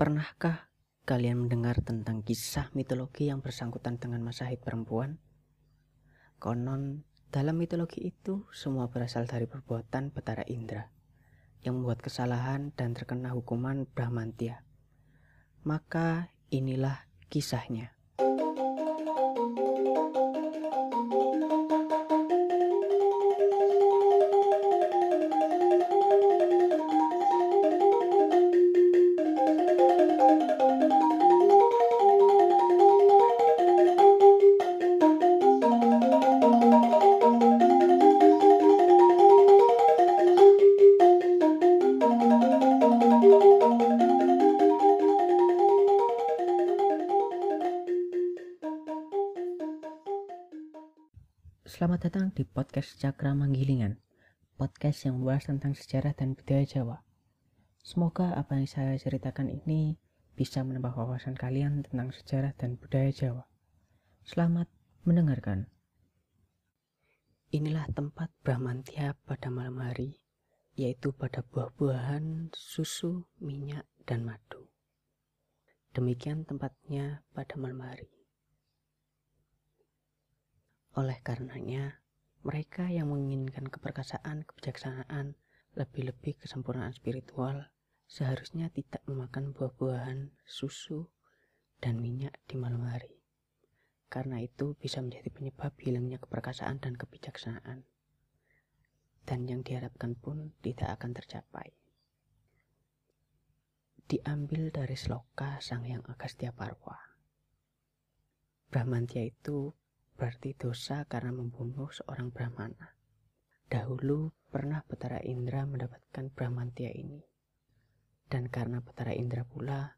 Pernahkah kalian mendengar tentang kisah mitologi yang bersangkutan dengan Masahid perempuan? Konon, dalam mitologi itu semua berasal dari perbuatan Betara Indra yang membuat kesalahan dan terkena hukuman Brahmantia. Maka inilah kisahnya. Selamat datang di podcast Cakra Manggilingan, podcast yang membahas tentang sejarah dan budaya Jawa. Semoga apa yang saya ceritakan ini bisa menambah wawasan kalian tentang sejarah dan budaya Jawa. Selamat mendengarkan. Inilah tempat Brahmantia pada malam hari, yaitu pada buah-buahan, susu, minyak, dan madu. Demikian tempatnya pada malam hari. Oleh karenanya, mereka yang menginginkan keperkasaan, kebijaksanaan, lebih-lebih kesempurnaan spiritual, seharusnya tidak memakan buah-buahan, susu, dan minyak di malam hari. Karena itu bisa menjadi penyebab hilangnya keperkasaan dan kebijaksanaan. Dan yang diharapkan pun tidak akan tercapai. Diambil dari sloka Sang Yang Agastya Parwa. Brahmantia itu berarti dosa karena membunuh seorang Brahmana. Dahulu pernah Betara Indra mendapatkan Brahmantia ini. Dan karena Betara Indra pula,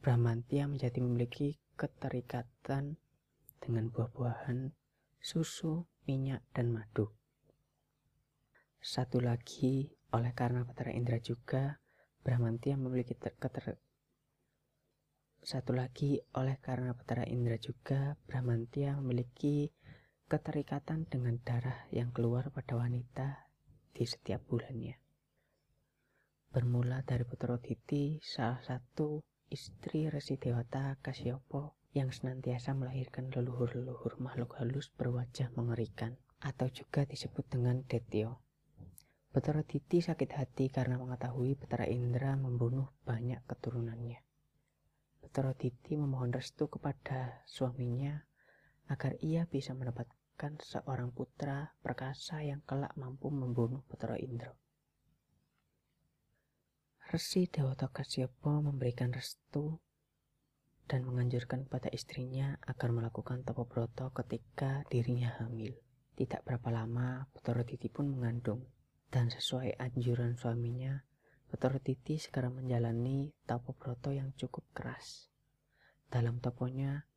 Brahmantia menjadi memiliki keterikatan dengan buah-buahan, susu, minyak, dan madu. Satu lagi, oleh karena Betara Indra juga, Brahmantia memiliki keter satu lagi, oleh karena Betara Indra juga, Brahmantia memiliki keterikatan dengan darah yang keluar pada wanita di setiap bulannya. Bermula dari Putra Diti, salah satu istri Resi Dewata Kasyopo yang senantiasa melahirkan leluhur-leluhur makhluk halus berwajah mengerikan atau juga disebut dengan Detio. Betara Diti sakit hati karena mengetahui Betara Indra membunuh banyak keturunannya. Betara Diti memohon restu kepada suaminya agar ia bisa mendapatkan seorang putra perkasa yang kelak mampu membunuh Betara Indra. Resi Dewata Kasyopo memberikan restu dan menganjurkan kepada istrinya agar melakukan tapa broto ketika dirinya hamil. Tidak berapa lama, Betara Diti pun mengandung dan sesuai anjuran suaminya, Betara Titi sekarang menjalani tapo broto yang cukup keras. Dalam taponya,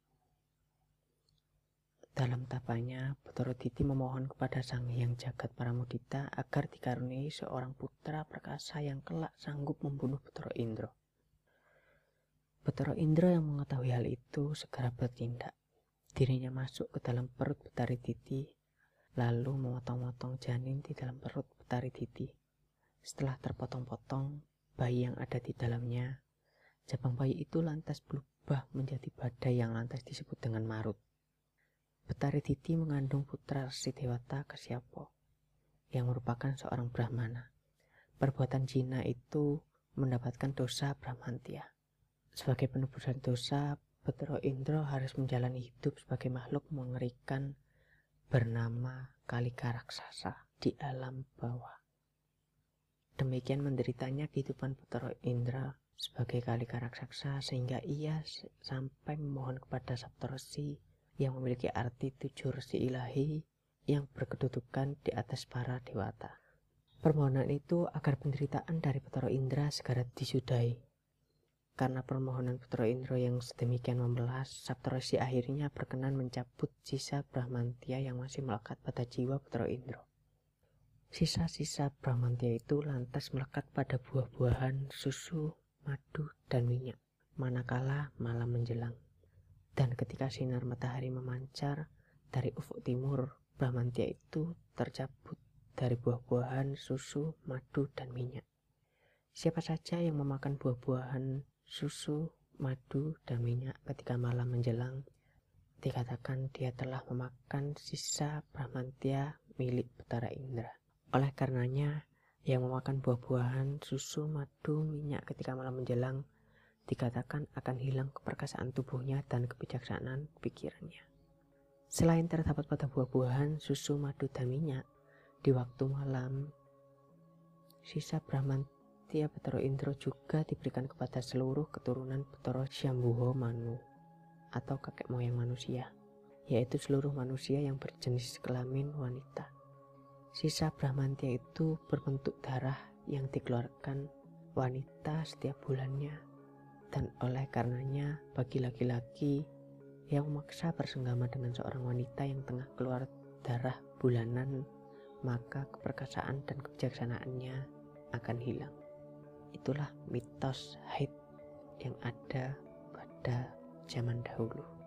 dalam tapanya, Betara Titi memohon kepada Sang Hyang Jagat Paramudita agar dikaruniai seorang putra perkasa yang kelak sanggup membunuh Betara Indra. Betara Indra yang mengetahui hal itu segera bertindak. Dirinya masuk ke dalam perut Betari Titi, lalu memotong-motong janin di dalam perut Betari Titi. Setelah terpotong-potong, bayi yang ada di dalamnya, jabang bayi itu lantas berubah menjadi badai yang lantas disebut dengan marut. Betari Titi mengandung putra Resi Dewata Kasyapo, yang merupakan seorang Brahmana. Perbuatan Cina itu mendapatkan dosa Brahmantia. Sebagai penebusan dosa, Betro Indro harus menjalani hidup sebagai makhluk mengerikan bernama Kalika Raksasa di alam bawah. Demikian menderitanya kehidupan Putra Indra sebagai kali raksasa sehingga ia sampai memohon kepada Saptarsi yang memiliki arti tujuh resi ilahi yang berkedudukan di atas para dewata. Permohonan itu agar penderitaan dari Putra Indra segera disudahi. Karena permohonan Putra Indra yang sedemikian membelas, Saptarsi akhirnya berkenan mencabut sisa Brahmantia yang masih melekat pada jiwa Putra Indra. Sisa-sisa Brahmantia itu lantas melekat pada buah-buahan, susu, madu, dan minyak. Manakala malam menjelang. Dan ketika sinar matahari memancar dari ufuk timur, Brahmantia itu tercabut dari buah-buahan, susu, madu, dan minyak. Siapa saja yang memakan buah-buahan, susu, madu, dan minyak ketika malam menjelang, dikatakan dia telah memakan sisa Brahmantia milik Betara Indra. Oleh karenanya, yang memakan buah-buahan, susu, madu, minyak ketika malam menjelang, dikatakan akan hilang keperkasaan tubuhnya dan kebijaksanaan pikirannya. Selain terdapat pada buah-buahan, susu, madu, dan minyak, di waktu malam, sisa Brahmantia Tia Betoro Indro juga diberikan kepada seluruh keturunan Betoro Syambuho Manu atau kakek moyang manusia, yaitu seluruh manusia yang berjenis kelamin wanita. Sisa Brahmantia itu berbentuk darah yang dikeluarkan wanita setiap bulannya dan oleh karenanya bagi laki-laki yang memaksa bersenggama dengan seorang wanita yang tengah keluar darah bulanan maka keperkasaan dan kebijaksanaannya akan hilang. Itulah mitos haid yang ada pada zaman dahulu.